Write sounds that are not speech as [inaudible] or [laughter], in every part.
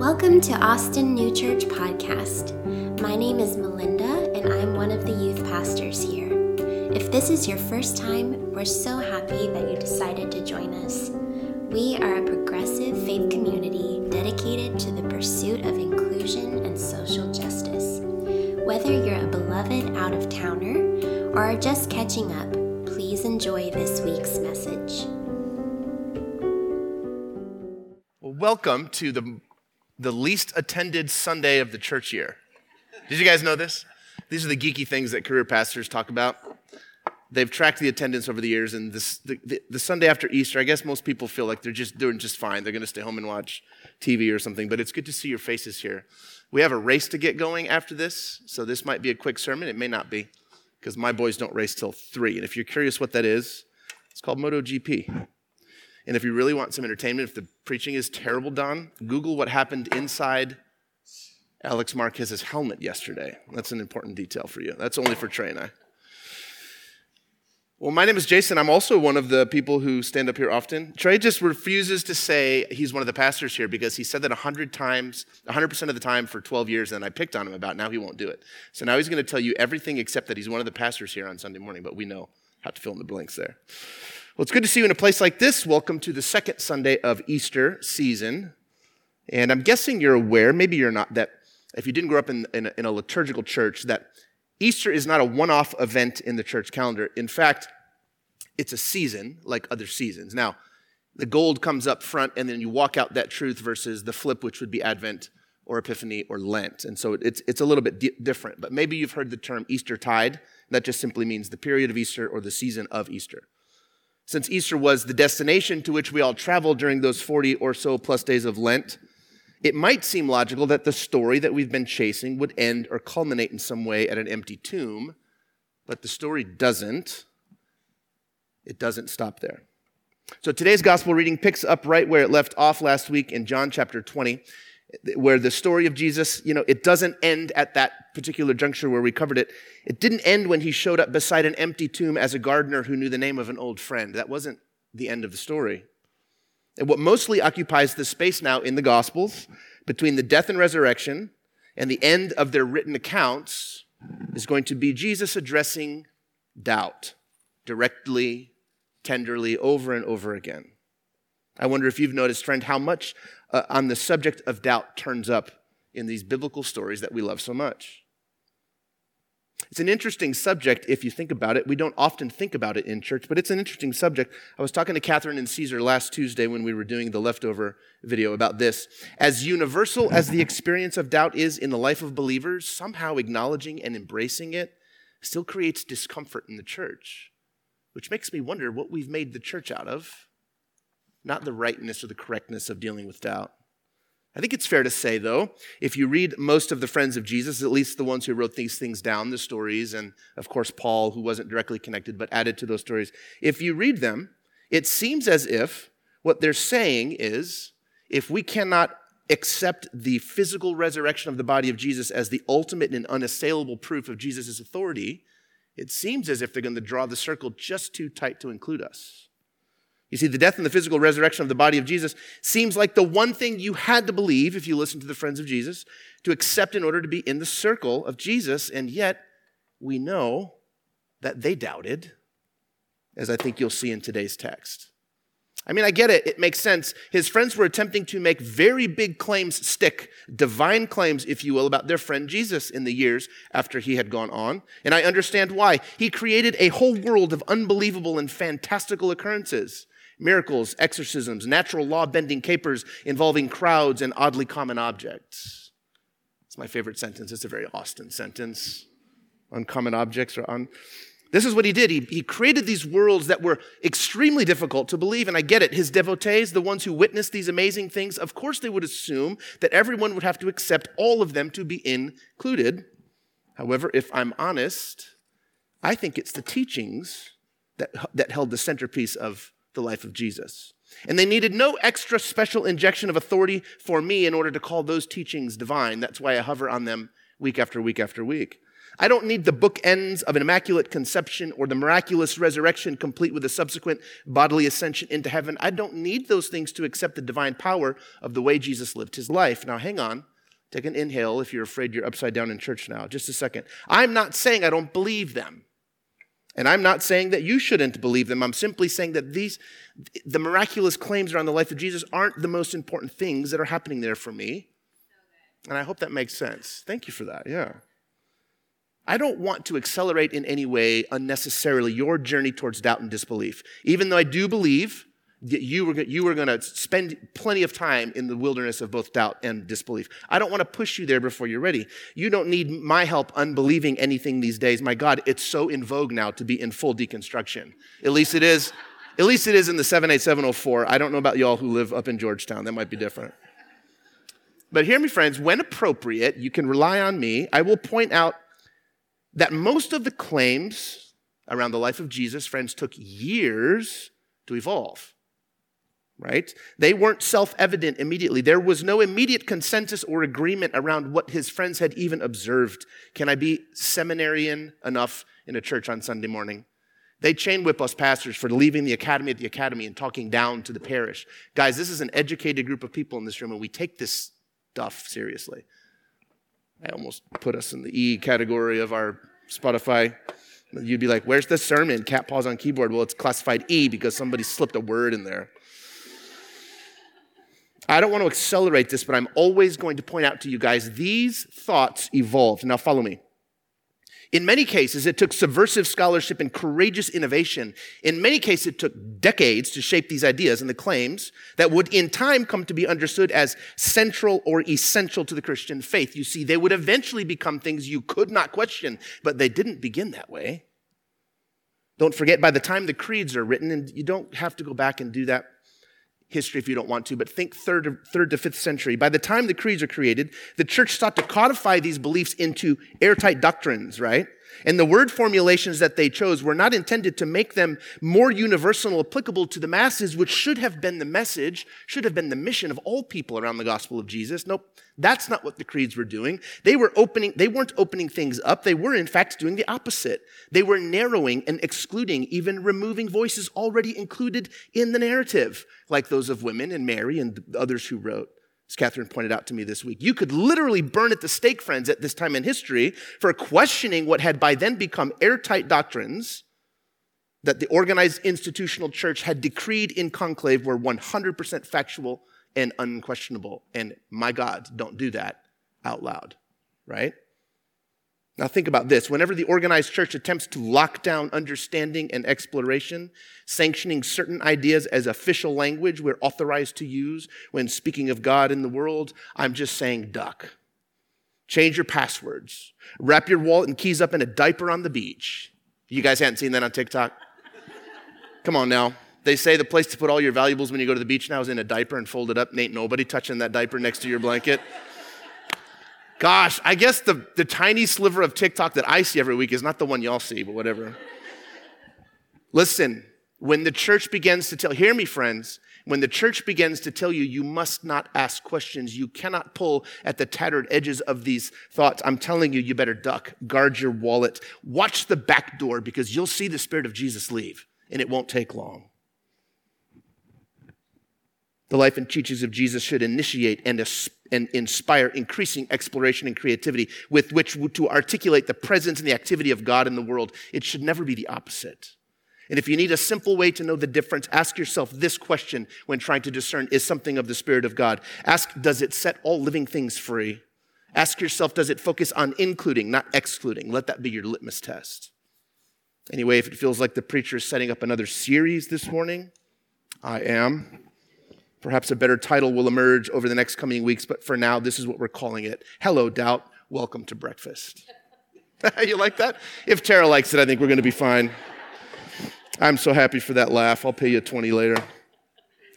Welcome to Austin New Church Podcast. My name is Melinda, and I'm one of the youth pastors here. If this is your first time, we're so happy that you decided to join us. We are a progressive faith community dedicated to the pursuit of inclusion and social justice. Whether you're a beloved out of towner or are just catching up, please enjoy this week's message. Welcome to the the least attended Sunday of the church year. Did you guys know this? These are the geeky things that career pastors talk about. They've tracked the attendance over the years, and this, the, the, the Sunday after Easter, I guess most people feel like they're just doing just fine. They're going to stay home and watch TV or something, but it's good to see your faces here. We have a race to get going after this, so this might be a quick sermon. It may not be, because my boys don't race till 3. And if you're curious what that is, it's called MotoGP. And if you really want some entertainment, if the preaching is terrible, Don, Google what happened inside Alex Marquez's helmet yesterday. That's an important detail for you. That's only for Trey and I. Well, my name is Jason. I'm also one of the people who stand up here often. Trey just refuses to say he's one of the pastors here because he said that 100 times, 100% of the time for 12 years, and I picked on him about now he won't do it. So now he's going to tell you everything except that he's one of the pastors here on Sunday morning, but we know how to fill in the blanks there. Well, it's good to see you in a place like this. Welcome to the second Sunday of Easter season. And I'm guessing you're aware, maybe you're not, that if you didn't grow up in, in, a, in a liturgical church, that Easter is not a one off event in the church calendar. In fact, it's a season like other seasons. Now, the gold comes up front, and then you walk out that truth versus the flip, which would be Advent or Epiphany or Lent. And so it's, it's a little bit di- different. But maybe you've heard the term Easter tide. That just simply means the period of Easter or the season of Easter. Since Easter was the destination to which we all traveled during those 40 or so plus days of Lent, it might seem logical that the story that we've been chasing would end or culminate in some way at an empty tomb, but the story doesn't. It doesn't stop there. So today's gospel reading picks up right where it left off last week in John chapter 20, where the story of Jesus, you know, it doesn't end at that particular juncture where we covered it. It didn't end when he showed up beside an empty tomb as a gardener who knew the name of an old friend. That wasn't the end of the story. And what mostly occupies the space now in the Gospels between the death and resurrection and the end of their written accounts is going to be Jesus addressing doubt directly, tenderly, over and over again. I wonder if you've noticed, friend, how much uh, on the subject of doubt turns up in these biblical stories that we love so much. It's an interesting subject if you think about it. We don't often think about it in church, but it's an interesting subject. I was talking to Catherine and Caesar last Tuesday when we were doing the leftover video about this. As universal as the experience of doubt is in the life of believers, somehow acknowledging and embracing it still creates discomfort in the church, which makes me wonder what we've made the church out of, not the rightness or the correctness of dealing with doubt. I think it's fair to say, though, if you read most of the friends of Jesus, at least the ones who wrote these things down, the stories, and of course Paul, who wasn't directly connected but added to those stories, if you read them, it seems as if what they're saying is if we cannot accept the physical resurrection of the body of Jesus as the ultimate and unassailable proof of Jesus' authority, it seems as if they're going to draw the circle just too tight to include us. You see, the death and the physical resurrection of the body of Jesus seems like the one thing you had to believe if you listened to the friends of Jesus, to accept in order to be in the circle of Jesus. And yet, we know that they doubted, as I think you'll see in today's text. I mean, I get it. It makes sense. His friends were attempting to make very big claims stick, divine claims, if you will, about their friend Jesus in the years after he had gone on. And I understand why. He created a whole world of unbelievable and fantastical occurrences miracles, exorcisms, natural law bending capers involving crowds and oddly common objects. It's my favorite sentence. It's a very Austin sentence. Uncommon objects are on. This is what he did. He, he created these worlds that were extremely difficult to believe. And I get it. His devotees, the ones who witnessed these amazing things, of course they would assume that everyone would have to accept all of them to be included. However, if I'm honest, I think it's the teachings that, that held the centerpiece of the life of Jesus. And they needed no extra special injection of authority for me in order to call those teachings divine. That's why I hover on them week after week after week. I don't need the bookends of an immaculate conception or the miraculous resurrection complete with a subsequent bodily ascension into heaven. I don't need those things to accept the divine power of the way Jesus lived his life. Now, hang on. Take an inhale if you're afraid you're upside down in church now. Just a second. I'm not saying I don't believe them. And I'm not saying that you shouldn't believe them. I'm simply saying that these, the miraculous claims around the life of Jesus aren't the most important things that are happening there for me. And I hope that makes sense. Thank you for that. Yeah. I don't want to accelerate in any way unnecessarily your journey towards doubt and disbelief. Even though I do believe you were, you were going to spend plenty of time in the wilderness of both doubt and disbelief. I don't want to push you there before you're ready. You don't need my help unbelieving anything these days. My God, it's so in vogue now to be in full deconstruction. At least it is. At least it is in the 78704. I don't know about y'all who live up in Georgetown. That might be different. But hear me, friends, when appropriate, you can rely on me. I will point out that most of the claims around the life of Jesus, friends, took years to evolve right? They weren't self evident immediately. There was no immediate consensus or agreement around what his friends had even observed. Can I be seminarian enough in a church on Sunday morning? They chain whip us pastors for leaving the academy at the academy and talking down to the parish. Guys, this is an educated group of people in this room, and we take this stuff seriously. I almost put us in the E category of our Spotify. You'd be like, Where's the sermon? Cat paws on keyboard. Well, it's classified E because somebody slipped a word in there. I don't want to accelerate this, but I'm always going to point out to you guys these thoughts evolved. Now, follow me. In many cases, it took subversive scholarship and courageous innovation. In many cases, it took decades to shape these ideas and the claims that would in time come to be understood as central or essential to the Christian faith. You see, they would eventually become things you could not question, but they didn't begin that way. Don't forget, by the time the creeds are written, and you don't have to go back and do that history if you don't want to, but think third to, third to fifth century. By the time the creeds are created, the church sought to codify these beliefs into airtight doctrines, right? And the word formulations that they chose were not intended to make them more universal and applicable to the masses, which should have been the message, should have been the mission of all people around the gospel of Jesus. Nope, that's not what the creeds were doing. They were opening, they weren't opening things up. They were, in fact, doing the opposite. They were narrowing and excluding, even removing voices already included in the narrative, like those of women and Mary and others who wrote as Catherine pointed out to me this week. You could literally burn at the stake, friends, at this time in history for questioning what had by then become airtight doctrines that the organized institutional church had decreed in conclave were 100% factual and unquestionable. And my God, don't do that out loud, right? Now, think about this. Whenever the organized church attempts to lock down understanding and exploration, sanctioning certain ideas as official language we're authorized to use when speaking of God in the world, I'm just saying duck. Change your passwords. Wrap your wallet and keys up in a diaper on the beach. You guys hadn't seen that on TikTok? [laughs] Come on now. They say the place to put all your valuables when you go to the beach now is in a diaper and fold it up. Ain't nobody touching that diaper next to your blanket. Gosh, I guess the, the tiny sliver of TikTok that I see every week is not the one y'all see, but whatever. Listen, when the church begins to tell, hear me, friends, when the church begins to tell you you must not ask questions, you cannot pull at the tattered edges of these thoughts. I'm telling you, you better duck, guard your wallet, watch the back door because you'll see the Spirit of Jesus leave, and it won't take long. The life and teachings of Jesus should initiate and, and inspire increasing exploration and creativity with which to articulate the presence and the activity of God in the world. It should never be the opposite. And if you need a simple way to know the difference, ask yourself this question when trying to discern is something of the Spirit of God. Ask, does it set all living things free? Ask yourself, does it focus on including, not excluding? Let that be your litmus test. Anyway, if it feels like the preacher is setting up another series this morning, I am. Perhaps a better title will emerge over the next coming weeks, but for now, this is what we're calling it. Hello, doubt. Welcome to breakfast. [laughs] you like that? If Tara likes it, I think we're going to be fine. I'm so happy for that laugh. I'll pay you 20 later.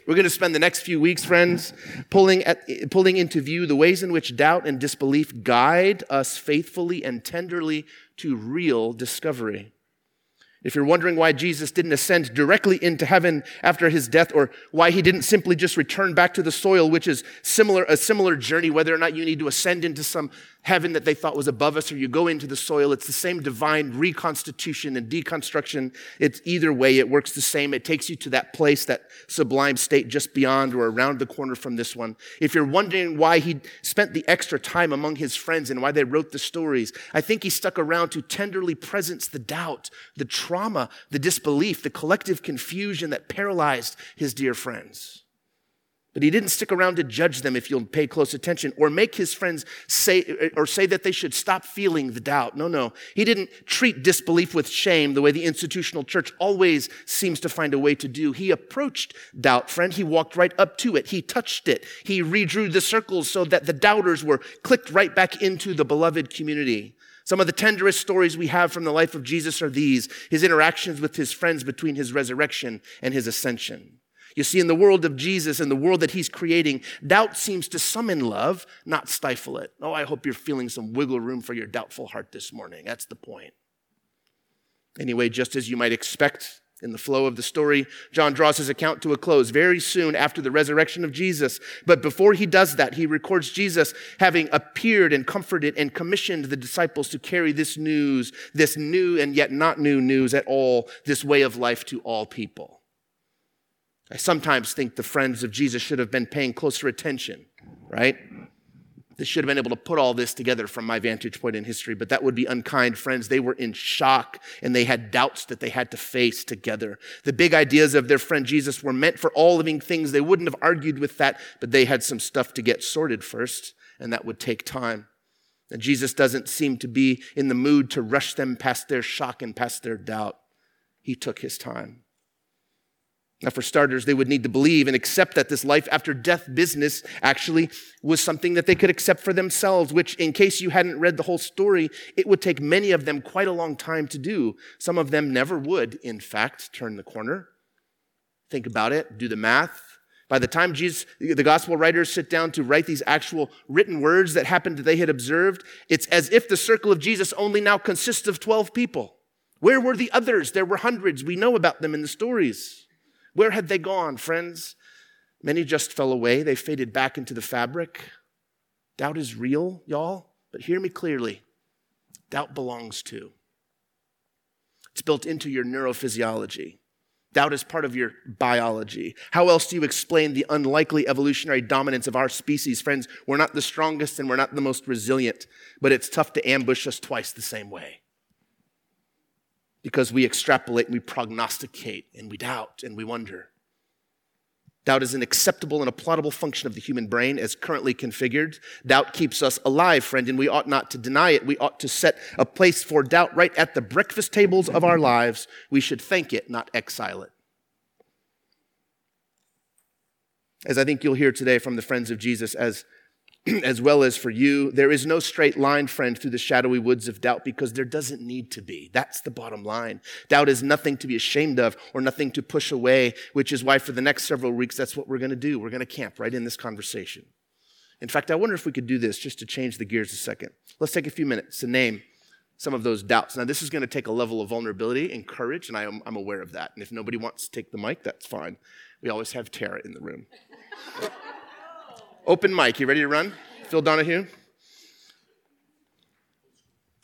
We're going to spend the next few weeks, friends, pulling, at, pulling into view the ways in which doubt and disbelief guide us faithfully and tenderly to real discovery. If you're wondering why Jesus didn't ascend directly into heaven after his death or why he didn't simply just return back to the soil, which is similar, a similar journey, whether or not you need to ascend into some heaven that they thought was above us or you go into the soil, it's the same divine reconstitution and deconstruction. It's either way, it works the same. It takes you to that place, that sublime state just beyond or around the corner from this one. If you're wondering why he spent the extra time among his friends and why they wrote the stories, I think he stuck around to tenderly presence the doubt, the trauma, the disbelief, the collective confusion that paralyzed his dear friends. But he didn't stick around to judge them if you'll pay close attention or make his friends say or say that they should stop feeling the doubt. No, no. He didn't treat disbelief with shame the way the institutional church always seems to find a way to do. He approached doubt, friend. He walked right up to it. He touched it. He redrew the circles so that the doubters were clicked right back into the beloved community. Some of the tenderest stories we have from the life of Jesus are these his interactions with his friends between his resurrection and his ascension. You see, in the world of Jesus and the world that he's creating, doubt seems to summon love, not stifle it. Oh, I hope you're feeling some wiggle room for your doubtful heart this morning. That's the point. Anyway, just as you might expect, in the flow of the story, John draws his account to a close very soon after the resurrection of Jesus. But before he does that, he records Jesus having appeared and comforted and commissioned the disciples to carry this news, this new and yet not new news at all, this way of life to all people. I sometimes think the friends of Jesus should have been paying closer attention, right? They should have been able to put all this together from my vantage point in history, but that would be unkind, friends. They were in shock and they had doubts that they had to face together. The big ideas of their friend Jesus were meant for all living things. They wouldn't have argued with that, but they had some stuff to get sorted first, and that would take time. And Jesus doesn't seem to be in the mood to rush them past their shock and past their doubt. He took his time. Now, for starters, they would need to believe and accept that this life after death business actually was something that they could accept for themselves, which, in case you hadn't read the whole story, it would take many of them quite a long time to do. Some of them never would, in fact, turn the corner. Think about it, do the math. By the time Jesus, the gospel writers sit down to write these actual written words that happened that they had observed, it's as if the circle of Jesus only now consists of 12 people. Where were the others? There were hundreds. We know about them in the stories. Where had they gone, friends? Many just fell away. They faded back into the fabric. Doubt is real, y'all, but hear me clearly. Doubt belongs to. It's built into your neurophysiology. Doubt is part of your biology. How else do you explain the unlikely evolutionary dominance of our species? Friends, we're not the strongest and we're not the most resilient, but it's tough to ambush us twice the same way because we extrapolate and we prognosticate and we doubt and we wonder. Doubt is an acceptable and applaudable function of the human brain as currently configured. Doubt keeps us alive, friend, and we ought not to deny it. We ought to set a place for doubt right at the breakfast tables of our lives. We should thank it, not exile it. As I think you'll hear today from the friends of Jesus, as [clears throat] as well as for you. There is no straight line, friend, through the shadowy woods of doubt because there doesn't need to be. That's the bottom line. Doubt is nothing to be ashamed of or nothing to push away, which is why for the next several weeks, that's what we're going to do. We're going to camp right in this conversation. In fact, I wonder if we could do this just to change the gears a second. Let's take a few minutes to name some of those doubts. Now, this is going to take a level of vulnerability and courage, and I am, I'm aware of that. And if nobody wants to take the mic, that's fine. We always have Tara in the room. [laughs] Open mic. You ready to run? Phil Donahue?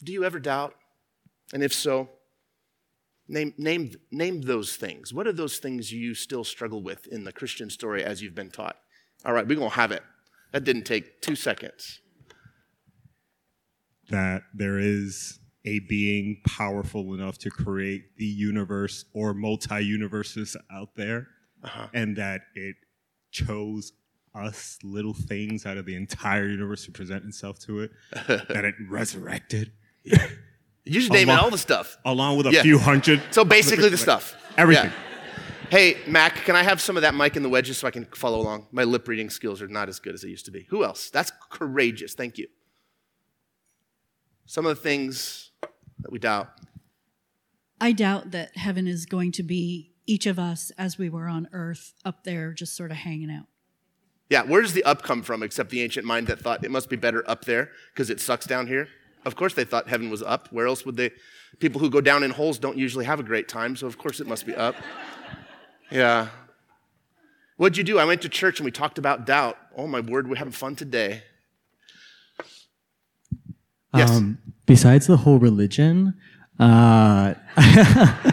Do you ever doubt? And if so, name, name, name those things. What are those things you still struggle with in the Christian story as you've been taught? All right, we're going to have it. That didn't take two seconds. That there is a being powerful enough to create the universe or multi universes out there, uh-huh. and that it chose us little things out of the entire universe to present itself to it, [laughs] that it resurrected. You just name it all the stuff. Along with a yeah. few hundred. So basically the [laughs] stuff. Everything. Yeah. Hey, Mac, can I have some of that mic in the wedges so I can follow along? My lip reading skills are not as good as they used to be. Who else? That's courageous. Thank you. Some of the things that we doubt. I doubt that heaven is going to be each of us as we were on earth up there just sort of hanging out. Yeah, where does the up come from except the ancient mind that thought it must be better up there because it sucks down here? Of course, they thought heaven was up. Where else would they? People who go down in holes don't usually have a great time, so of course it must be up. [laughs] Yeah. What'd you do? I went to church and we talked about doubt. Oh my word, we're having fun today. Yes. Um, besides the whole religion, uh, [laughs]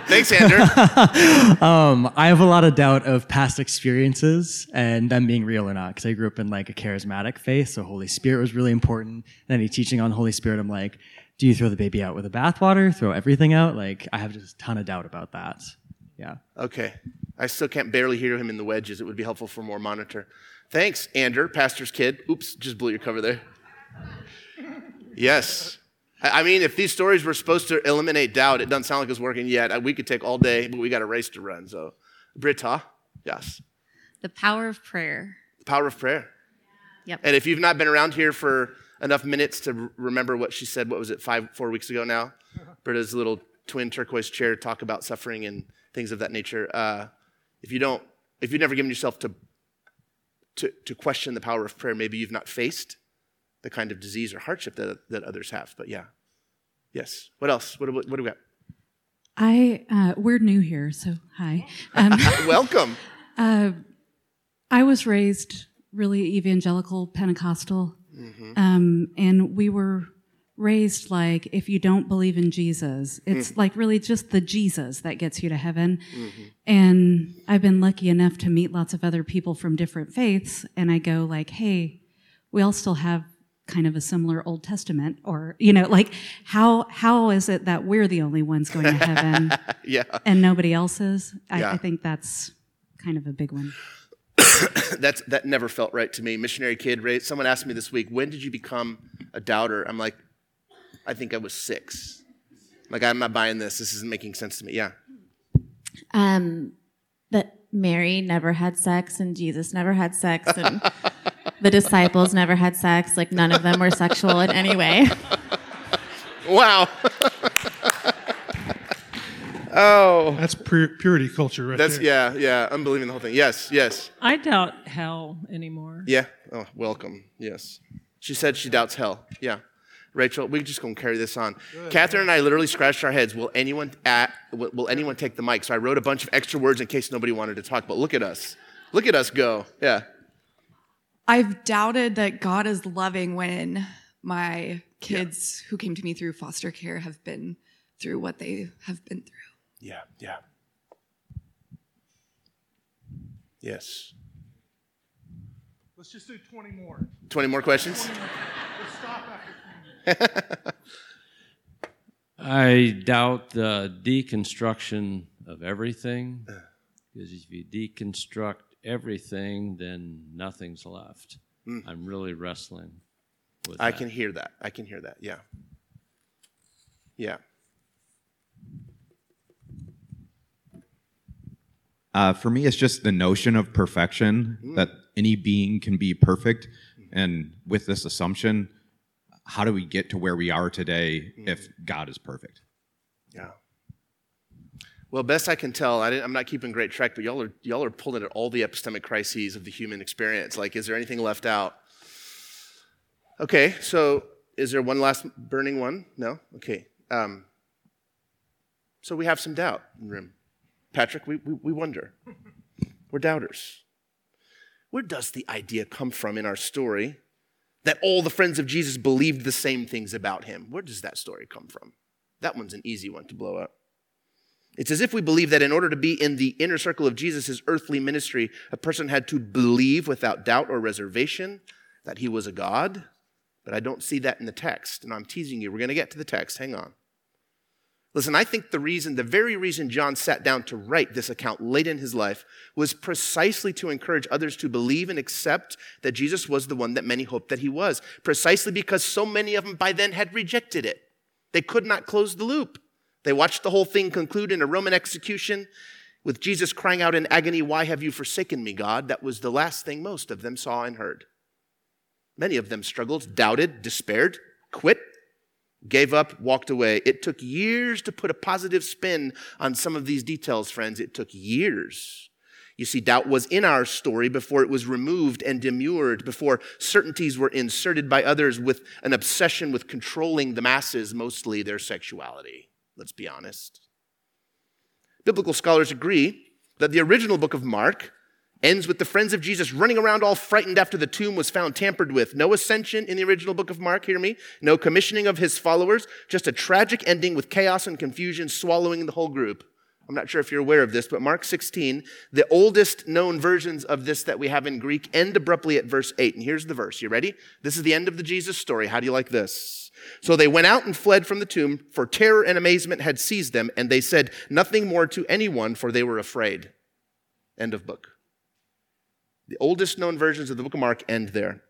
Thanks, Andrew. [laughs] um, I have a lot of doubt of past experiences and them being real or not because I grew up in like a charismatic faith, so Holy Spirit was really important. And any teaching on Holy Spirit, I'm like, do you throw the baby out with the bathwater? Throw everything out? Like, I have just a ton of doubt about that. Yeah. Okay. I still can't barely hear him in the wedges. It would be helpful for more monitor. Thanks, Andrew, pastor's kid. Oops, just blew your cover there. Yes. I mean, if these stories were supposed to eliminate doubt, it doesn't sound like it's working yet. We could take all day, but we got a race to run. So, Britta, yes. The power of prayer. The power of prayer. Yep. And if you've not been around here for enough minutes to remember what she said, what was it, five, four weeks ago now? [laughs] Britta's little twin turquoise chair talk about suffering and things of that nature. Uh, if you don't, if you've never given yourself to, to, to question the power of prayer, maybe you've not faced the kind of disease or hardship that, that others have. But yeah. Yes. What else? What, do- what do we got? I uh, we're new here, so hi. [laughs] Um, Welcome. [laughs] uh, I was raised really evangelical Pentecostal, um, and we were raised like if you don't believe in Jesus, it's like really just the Jesus that gets you to heaven. And I've been lucky enough to meet lots of other people from different faiths, and I go like, hey, we all still have kind of a similar Old Testament, or you know, like how how is it that we're the only ones going to heaven? [laughs] Yeah. and nobody else is. I, Yeah. I think that's kind of a big one. [coughs] That's, that never felt right to me. Missionary kid, right? Someone asked me this week, when did you become a doubter? I'm like, I think I was six. Like, I'm not buying this. This isn't making sense to me. Yeah. Um, that Mary never had sex and Jesus never had sex and [laughs] the disciples never had sex. Like none of them were sexual in any way. Wow. oh, That's pure, purity culture right that's, there. yeah, yeah. believing the whole thing. Yes, yes. I doubt hell anymore. Yeah. Oh, welcome. Yes. She said she doubts hell. Yeah. Rachel, we're just going to carry this on. Catherine and I literally scratched our heads. Will anyone at, will, will anyone take the mic? So I wrote a bunch of extra words in case nobody wanted to talk. But look at us. Look at us go. Yeah. I've doubted that God is loving when my kids who came to me through foster care have been through what they have been through. Yeah. Yeah. Yes. Let's just do 20 more. 20 more questions? Let's stop after [laughs] I doubt the deconstruction of everything uh. because if you deconstruct everything, then nothing's left. Hmm. I'm really wrestling with I that. can hear that. I can hear that. Yeah. Yeah. Uh, for me, it's just the notion of perfection hmm. that any being can be perfect. Hmm. And with this assumption, how do we get to where we are today if God is perfect? Yeah. Well, best I can tell, I am not keeping great track, but y'all are y'all are pulling at all the epistemic crises of the human experience. Like, is there anything left out? Okay, so is there one last burning one? No. Okay. Um, so we have some doubt in the room. Patrick, we, we, we wonder. [laughs] We're doubters. Where does the idea come from in our story that all the friends of Jesus believed the same things about him? Where does that story come from? That one's an easy one to blow up. It's as if we believe that in order to be in the inner circle of Jesus' earthly ministry, a person had to believe without doubt or reservation that he was a God. But I don't see that in the text. And I'm teasing you. We're going to get to the text. Hang on. Listen, I think the reason, the very reason John sat down to write this account late in his life was precisely to encourage others to believe and accept that Jesus was the one that many hoped that he was, precisely because so many of them by then had rejected it. They could not close the loop. They watched the whole thing conclude in a Roman execution with Jesus crying out in agony, Why have you forsaken me, God? That was the last thing most of them saw and heard. Many of them struggled, doubted, despaired, quit, gave up, walked away. It took years to put a positive spin on some of these details, friends. It took years. You see, doubt was in our story before it was removed and demurred, before certainties were inserted by others with an obsession with controlling the masses, mostly their sexuality. Let's be honest. Biblical scholars agree that the original book of Mark ends with the friends of Jesus running around all frightened after the tomb was found tampered with. No ascension in the original book of Mark, hear me? No commissioning of his followers, just a tragic ending with chaos and confusion swallowing the whole group. I'm not sure if you're aware of this, but Mark 16, the oldest known versions of this that we have in Greek end abruptly at verse 8. And here's the verse. You ready? This is the end of the Jesus story. How do you like this? So they went out and fled from the tomb, for terror and amazement had seized them, and they said nothing more to anyone, for they were afraid. End of book. The oldest known versions of the book of Mark end there.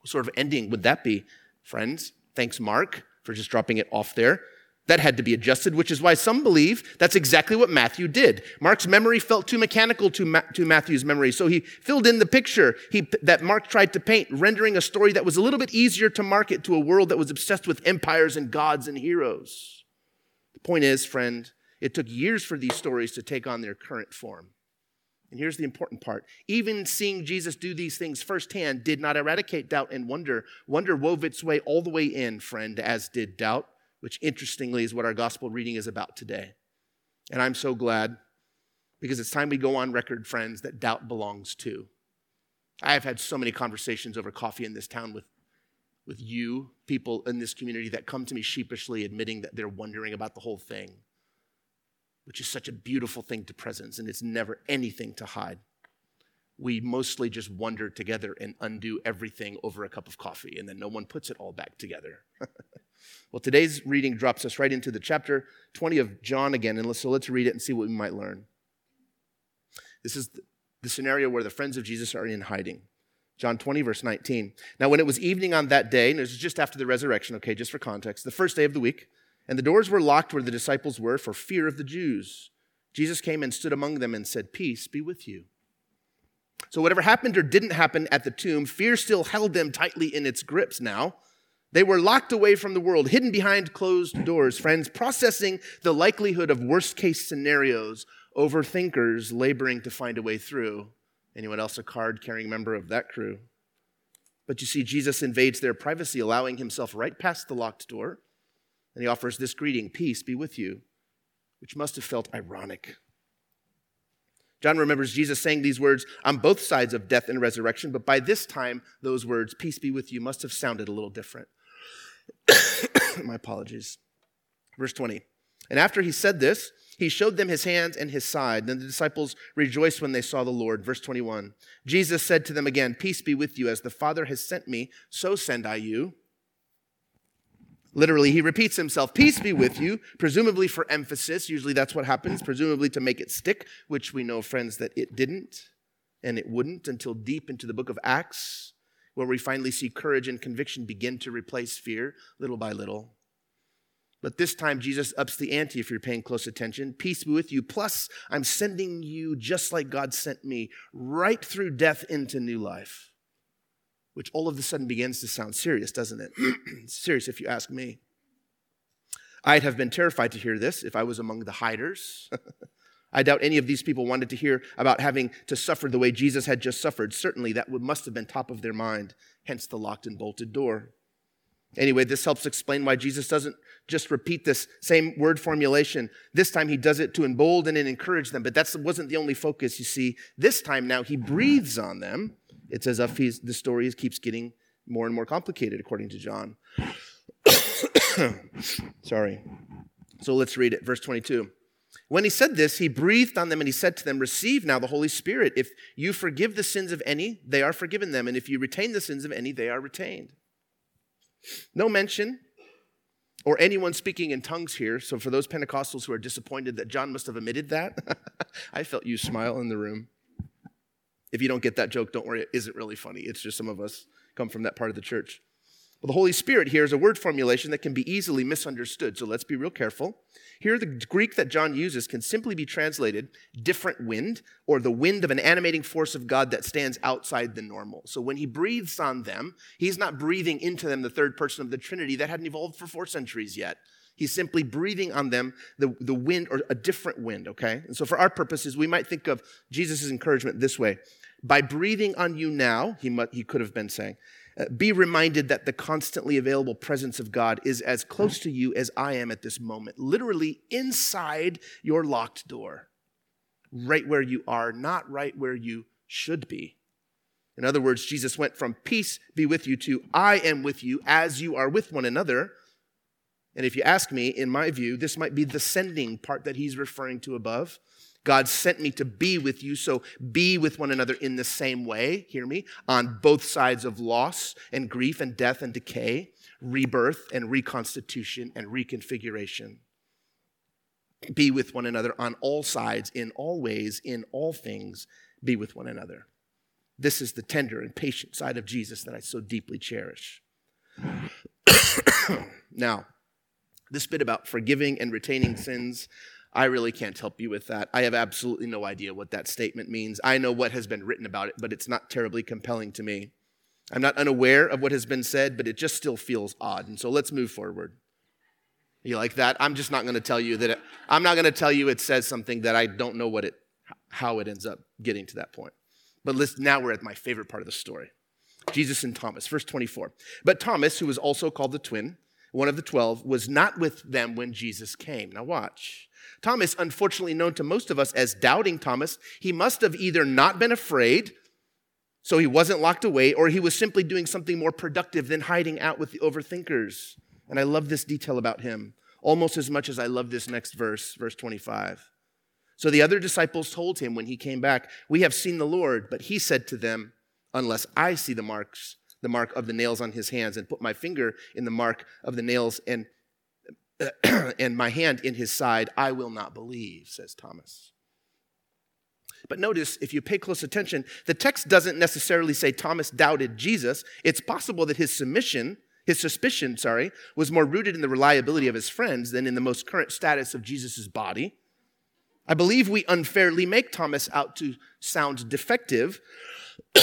What sort of ending would that be, friends? Thanks, Mark, for just dropping it off there. That had to be adjusted, which is why some believe that's exactly what Matthew did. Mark's memory felt too mechanical to, Ma- to Matthew's memory, so he filled in the picture he, that Mark tried to paint, rendering a story that was a little bit easier to market to a world that was obsessed with empires and gods and heroes. The point is, friend, it took years for these stories to take on their current form. And here's the important part even seeing Jesus do these things firsthand did not eradicate doubt and wonder. Wonder wove its way all the way in, friend, as did doubt which interestingly is what our gospel reading is about today. And I'm so glad because it's time we go on record, friends, that doubt belongs to. I have had so many conversations over coffee in this town with, with you, people in this community that come to me sheepishly admitting that they're wondering about the whole thing, which is such a beautiful thing to presence, and it's never anything to hide. We mostly just wonder together and undo everything over a cup of coffee, and then no one puts it all back together. [laughs] Well, today's reading drops us right into the chapter 20 of John again, and so let's read it and see what we might learn. This is the scenario where the friends of Jesus are in hiding. John 20, verse 19. Now, when it was evening on that day, and this is just after the resurrection, okay, just for context, the first day of the week, and the doors were locked where the disciples were for fear of the Jews, Jesus came and stood among them and said, Peace be with you. So, whatever happened or didn't happen at the tomb, fear still held them tightly in its grips now. They were locked away from the world, hidden behind closed doors, friends, processing the likelihood of worst case scenarios, overthinkers laboring to find a way through. Anyone else a card carrying member of that crew? But you see, Jesus invades their privacy, allowing himself right past the locked door, and he offers this greeting Peace be with you, which must have felt ironic. John remembers Jesus saying these words on both sides of death and resurrection, but by this time, those words, Peace be with you, must have sounded a little different. [coughs] My apologies. Verse 20. And after he said this, he showed them his hands and his side. Then the disciples rejoiced when they saw the Lord. Verse 21. Jesus said to them again, Peace be with you. As the Father has sent me, so send I you. Literally, he repeats himself, Peace be with you, presumably for emphasis. Usually that's what happens, presumably to make it stick, which we know, friends, that it didn't and it wouldn't until deep into the book of Acts where we finally see courage and conviction begin to replace fear little by little. But this time, Jesus ups the ante if you're paying close attention. Peace be with you. Plus, I'm sending you just like God sent me, right through death into new life. Which all of a sudden begins to sound serious, doesn't it? [clears throat] serious if you ask me. I'd have been terrified to hear this if I was among the hiders. [laughs] I doubt any of these people wanted to hear about having to suffer the way Jesus had just suffered. Certainly, that must have been top of their mind, hence the locked and bolted door. Anyway, this helps explain why Jesus doesn't just repeat this same word formulation. This time he does it to embolden and encourage them, but that wasn't the only focus, you see. This time now he breathes on them. It's as if he's, the story keeps getting more and more complicated, according to John. [coughs] Sorry. So let's read it. Verse 22. When he said this, he breathed on them and he said to them, Receive now the Holy Spirit. If you forgive the sins of any, they are forgiven them. And if you retain the sins of any, they are retained. No mention or anyone speaking in tongues here. So, for those Pentecostals who are disappointed that John must have omitted that, [laughs] I felt you smile in the room. If you don't get that joke, don't worry, it isn't really funny. It's just some of us come from that part of the church. Well, the Holy Spirit here is a word formulation that can be easily misunderstood, so let's be real careful. Here, the Greek that John uses can simply be translated different wind or the wind of an animating force of God that stands outside the normal. So when he breathes on them, he's not breathing into them the third person of the Trinity that hadn't evolved for four centuries yet. He's simply breathing on them the, the wind or a different wind, okay? And so for our purposes, we might think of Jesus' encouragement this way. By breathing on you now, he, mu- he could have been saying, uh, be reminded that the constantly available presence of God is as close to you as I am at this moment, literally inside your locked door, right where you are, not right where you should be. In other words, Jesus went from peace be with you to I am with you as you are with one another. And if you ask me, in my view, this might be the sending part that he's referring to above. God sent me to be with you, so be with one another in the same way, hear me, on both sides of loss and grief and death and decay, rebirth and reconstitution and reconfiguration. Be with one another on all sides, in all ways, in all things, be with one another. This is the tender and patient side of Jesus that I so deeply cherish. [coughs] now, this bit about forgiving and retaining sins, I really can't help you with that. I have absolutely no idea what that statement means. I know what has been written about it, but it's not terribly compelling to me. I'm not unaware of what has been said, but it just still feels odd. And so let's move forward. You like that? I'm just not going to tell you that it, I'm not going to tell you it says something that I don't know what it how it ends up getting to that point. But listen, now we're at my favorite part of the story. Jesus and Thomas, verse 24. But Thomas, who was also called the twin, one of the twelve, was not with them when Jesus came. Now watch. Thomas, unfortunately known to most of us as doubting Thomas, he must have either not been afraid, so he wasn't locked away, or he was simply doing something more productive than hiding out with the overthinkers. And I love this detail about him almost as much as I love this next verse, verse 25. So the other disciples told him when he came back, We have seen the Lord. But he said to them, Unless I see the marks, the mark of the nails on his hands, and put my finger in the mark of the nails and, [clears throat] and my hand in his side, I will not believe, says Thomas. But notice, if you pay close attention, the text doesn't necessarily say Thomas doubted Jesus. It's possible that his submission, his suspicion, sorry, was more rooted in the reliability of his friends than in the most current status of Jesus' body. I believe we unfairly make Thomas out to sound defective [coughs]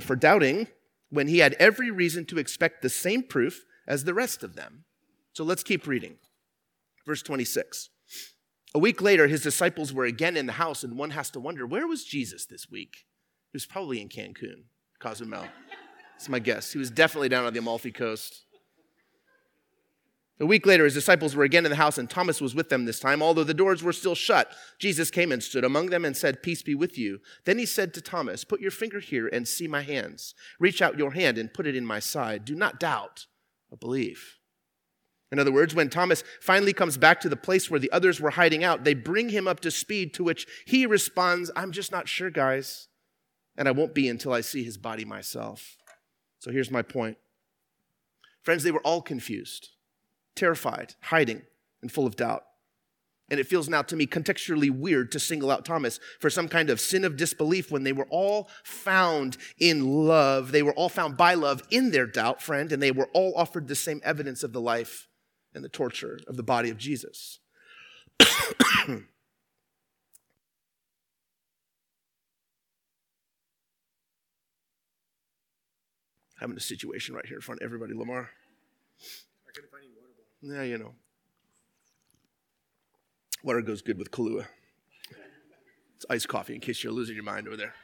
for doubting when he had every reason to expect the same proof as the rest of them. So let's keep reading. Verse 26. A week later, his disciples were again in the house, and one has to wonder where was Jesus this week? He was probably in Cancun, Cozumel. [laughs] That's my guess. He was definitely down on the Amalfi Coast. A week later, his disciples were again in the house, and Thomas was with them this time, although the doors were still shut. Jesus came and stood among them and said, Peace be with you. Then he said to Thomas, Put your finger here and see my hands. Reach out your hand and put it in my side. Do not doubt, but believe. In other words, when Thomas finally comes back to the place where the others were hiding out, they bring him up to speed, to which he responds, I'm just not sure, guys. And I won't be until I see his body myself. So here's my point. Friends, they were all confused, terrified, hiding, and full of doubt. And it feels now to me contextually weird to single out Thomas for some kind of sin of disbelief when they were all found in love. They were all found by love in their doubt, friend, and they were all offered the same evidence of the life and the torture of the body of Jesus. [coughs] Having a situation right here in front of everybody, Lamar. Yeah, you know. Water goes good with Kahlua. It's iced coffee in case you're losing your mind over there.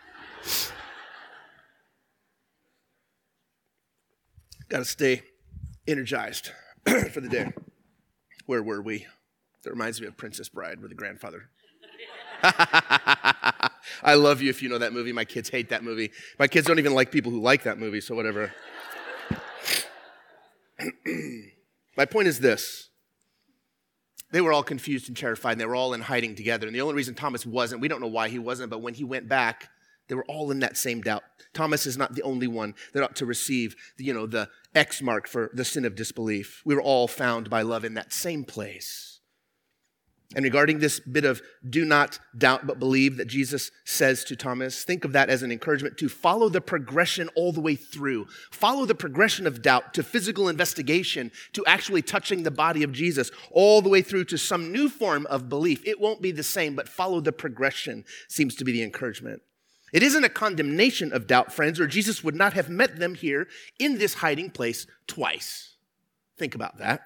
Got to stay energized [coughs] for the day. Where were we? That reminds me of Princess Bride with the grandfather. [laughs] I love you if you know that movie. My kids hate that movie. My kids don't even like people who like that movie, so whatever. [coughs] My point is this they were all confused and terrified, and they were all in hiding together. And the only reason Thomas wasn't, we don't know why he wasn't, but when he went back, they were all in that same doubt. Thomas is not the only one that ought to receive, you know, the X mark for the sin of disbelief. We were all found by love in that same place. And regarding this bit of do not doubt but believe that Jesus says to Thomas, think of that as an encouragement to follow the progression all the way through. Follow the progression of doubt to physical investigation, to actually touching the body of Jesus, all the way through to some new form of belief. It won't be the same, but follow the progression seems to be the encouragement. It isn't a condemnation of doubt, friends, or Jesus would not have met them here in this hiding place twice. Think about that.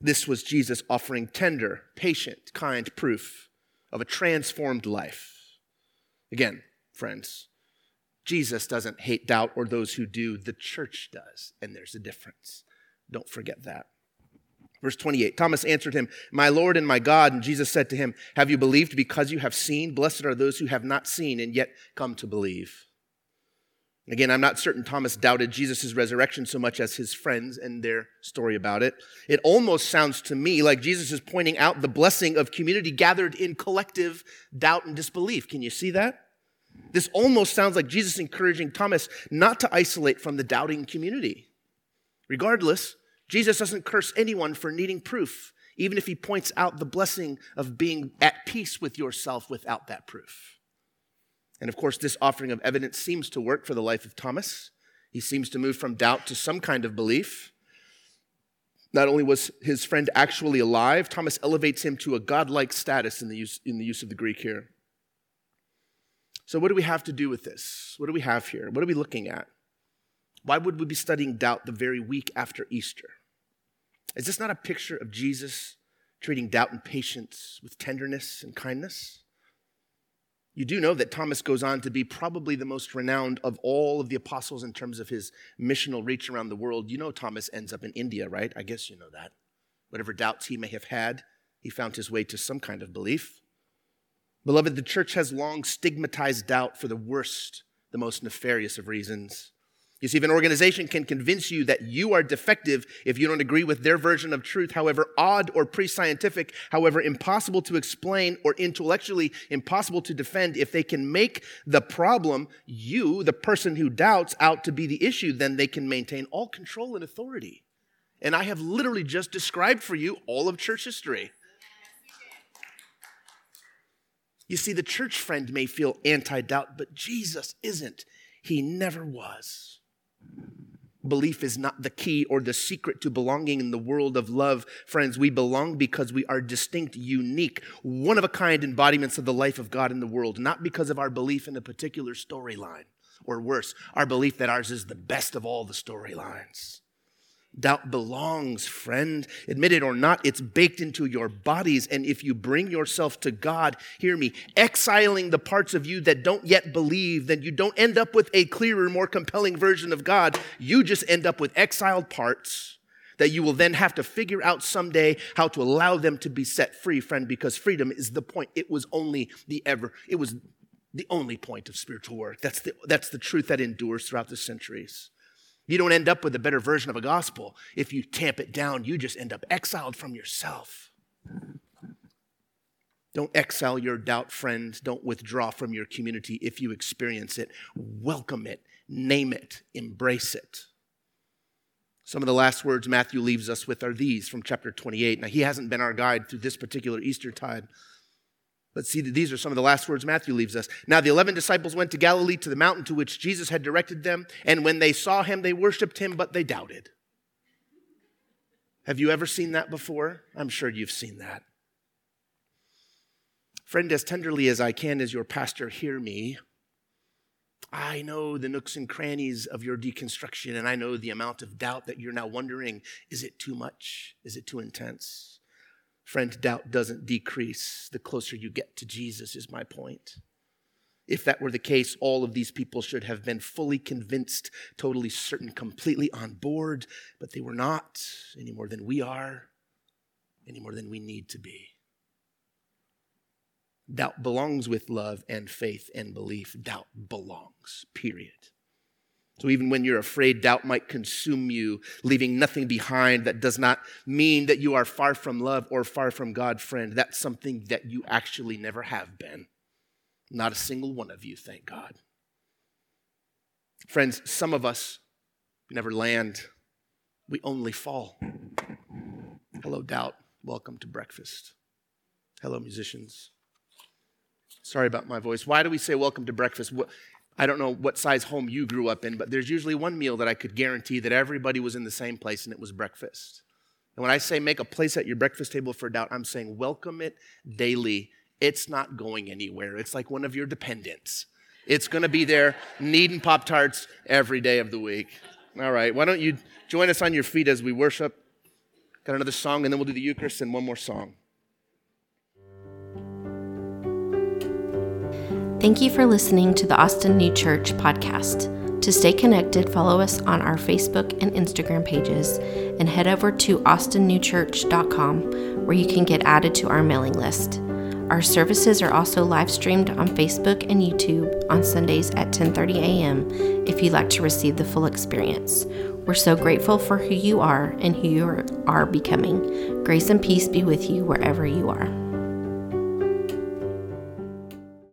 This was Jesus offering tender, patient, kind proof of a transformed life. Again, friends, Jesus doesn't hate doubt or those who do, the church does, and there's a difference. Don't forget that. Verse 28 Thomas answered him, My Lord and my God. And Jesus said to him, Have you believed because you have seen? Blessed are those who have not seen and yet come to believe. Again, I'm not certain Thomas doubted Jesus' resurrection so much as his friends and their story about it. It almost sounds to me like Jesus is pointing out the blessing of community gathered in collective doubt and disbelief. Can you see that? This almost sounds like Jesus encouraging Thomas not to isolate from the doubting community. Regardless, Jesus doesn't curse anyone for needing proof, even if he points out the blessing of being at peace with yourself without that proof. And of course, this offering of evidence seems to work for the life of Thomas. He seems to move from doubt to some kind of belief. Not only was his friend actually alive, Thomas elevates him to a godlike status in the use, in the use of the Greek here. So, what do we have to do with this? What do we have here? What are we looking at? Why would we be studying doubt the very week after Easter? Is this not a picture of Jesus treating doubt and patience with tenderness and kindness? You do know that Thomas goes on to be probably the most renowned of all of the apostles in terms of his missional reach around the world. You know, Thomas ends up in India, right? I guess you know that. Whatever doubts he may have had, he found his way to some kind of belief. Beloved, the church has long stigmatized doubt for the worst, the most nefarious of reasons. You see, if an organization can convince you that you are defective if you don't agree with their version of truth, however odd or pre scientific, however impossible to explain or intellectually impossible to defend, if they can make the problem, you, the person who doubts, out to be the issue, then they can maintain all control and authority. And I have literally just described for you all of church history. You see, the church friend may feel anti doubt, but Jesus isn't. He never was. Belief is not the key or the secret to belonging in the world of love. Friends, we belong because we are distinct, unique, one of a kind embodiments of the life of God in the world, not because of our belief in a particular storyline, or worse, our belief that ours is the best of all the storylines. Doubt belongs, friend. Admit it or not, it's baked into your bodies. And if you bring yourself to God, hear me, exiling the parts of you that don't yet believe, then you don't end up with a clearer, more compelling version of God. You just end up with exiled parts that you will then have to figure out someday how to allow them to be set free, friend, because freedom is the point. It was only the ever, it was the only point of spiritual work. That's the, that's the truth that endures throughout the centuries. You don't end up with a better version of a gospel. If you tamp it down, you just end up exiled from yourself. Don't exile your doubt, friends. Don't withdraw from your community if you experience it. Welcome it, name it, embrace it. Some of the last words Matthew leaves us with are these from chapter 28. Now, he hasn't been our guide through this particular Easter tide, but see, these are some of the last words Matthew leaves us. Now, the 11 disciples went to Galilee to the mountain to which Jesus had directed them, and when they saw him, they worshiped him, but they doubted. Have you ever seen that before? I'm sure you've seen that. Friend, as tenderly as I can as your pastor, hear me. I know the nooks and crannies of your deconstruction, and I know the amount of doubt that you're now wondering is it too much? Is it too intense? Friend, doubt doesn't decrease the closer you get to Jesus, is my point. If that were the case, all of these people should have been fully convinced, totally certain, completely on board, but they were not any more than we are, any more than we need to be. Doubt belongs with love and faith and belief. Doubt belongs, period. So even when you're afraid, doubt might consume you, leaving nothing behind. That does not mean that you are far from love or far from God, friend. That's something that you actually never have been. Not a single one of you, thank God. Friends, some of us never land, we only fall. Hello, doubt. Welcome to breakfast. Hello, musicians. Sorry about my voice. Why do we say welcome to breakfast? I don't know what size home you grew up in, but there's usually one meal that I could guarantee that everybody was in the same place, and it was breakfast. And when I say make a place at your breakfast table for doubt, I'm saying welcome it daily. It's not going anywhere. It's like one of your dependents. It's going to be there, needing Pop Tarts every day of the week. All right, why don't you join us on your feet as we worship? Got another song, and then we'll do the Eucharist and one more song. Thank you for listening to the Austin New Church podcast. To stay connected, follow us on our Facebook and Instagram pages and head over to austinnewchurch.com where you can get added to our mailing list. Our services are also live streamed on Facebook and YouTube on Sundays at 10:30 a.m. if you'd like to receive the full experience. We're so grateful for who you are and who you are becoming. Grace and peace be with you wherever you are.